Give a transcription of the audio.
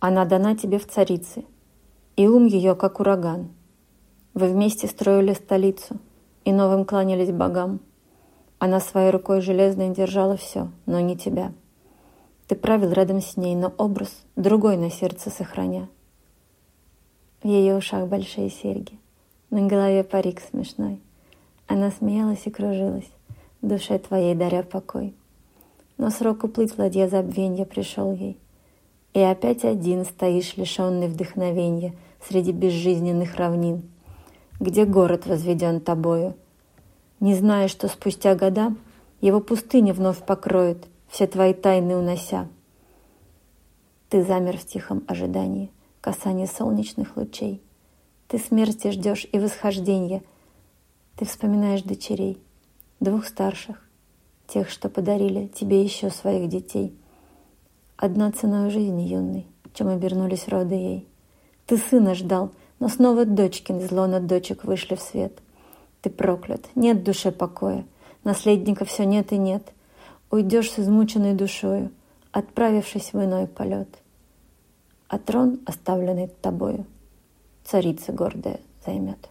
Она дана тебе в царице, и ум ее, как ураган. Вы вместе строили столицу, и новым кланялись богам. Она своей рукой железной держала все, но не тебя. Ты правил рядом с ней, но образ другой на сердце сохраня. В ее ушах большие серьги, на голове парик смешной. Она смеялась и кружилась, душе твоей даря покой. Но срок уплыть ладья забвенья пришел ей. И опять один стоишь, лишенный вдохновенья, Среди безжизненных равнин, Где город возведен тобою. Не зная, что спустя года Его пустыня вновь покроет, Все твои тайны унося. Ты замер в тихом ожидании Касания солнечных лучей. Ты смерти ждешь и восхождения. Ты вспоминаешь дочерей, двух старших, тех, что подарили тебе еще своих детей. Одна ценой жизни юной, чем обернулись роды ей. Ты сына ждал, но снова дочкин зло над дочек вышли в свет. Ты проклят, нет душе покоя, наследника все нет и нет. Уйдешь с измученной душою, отправившись в иной полет. А трон, оставленный тобою, царица гордая займет.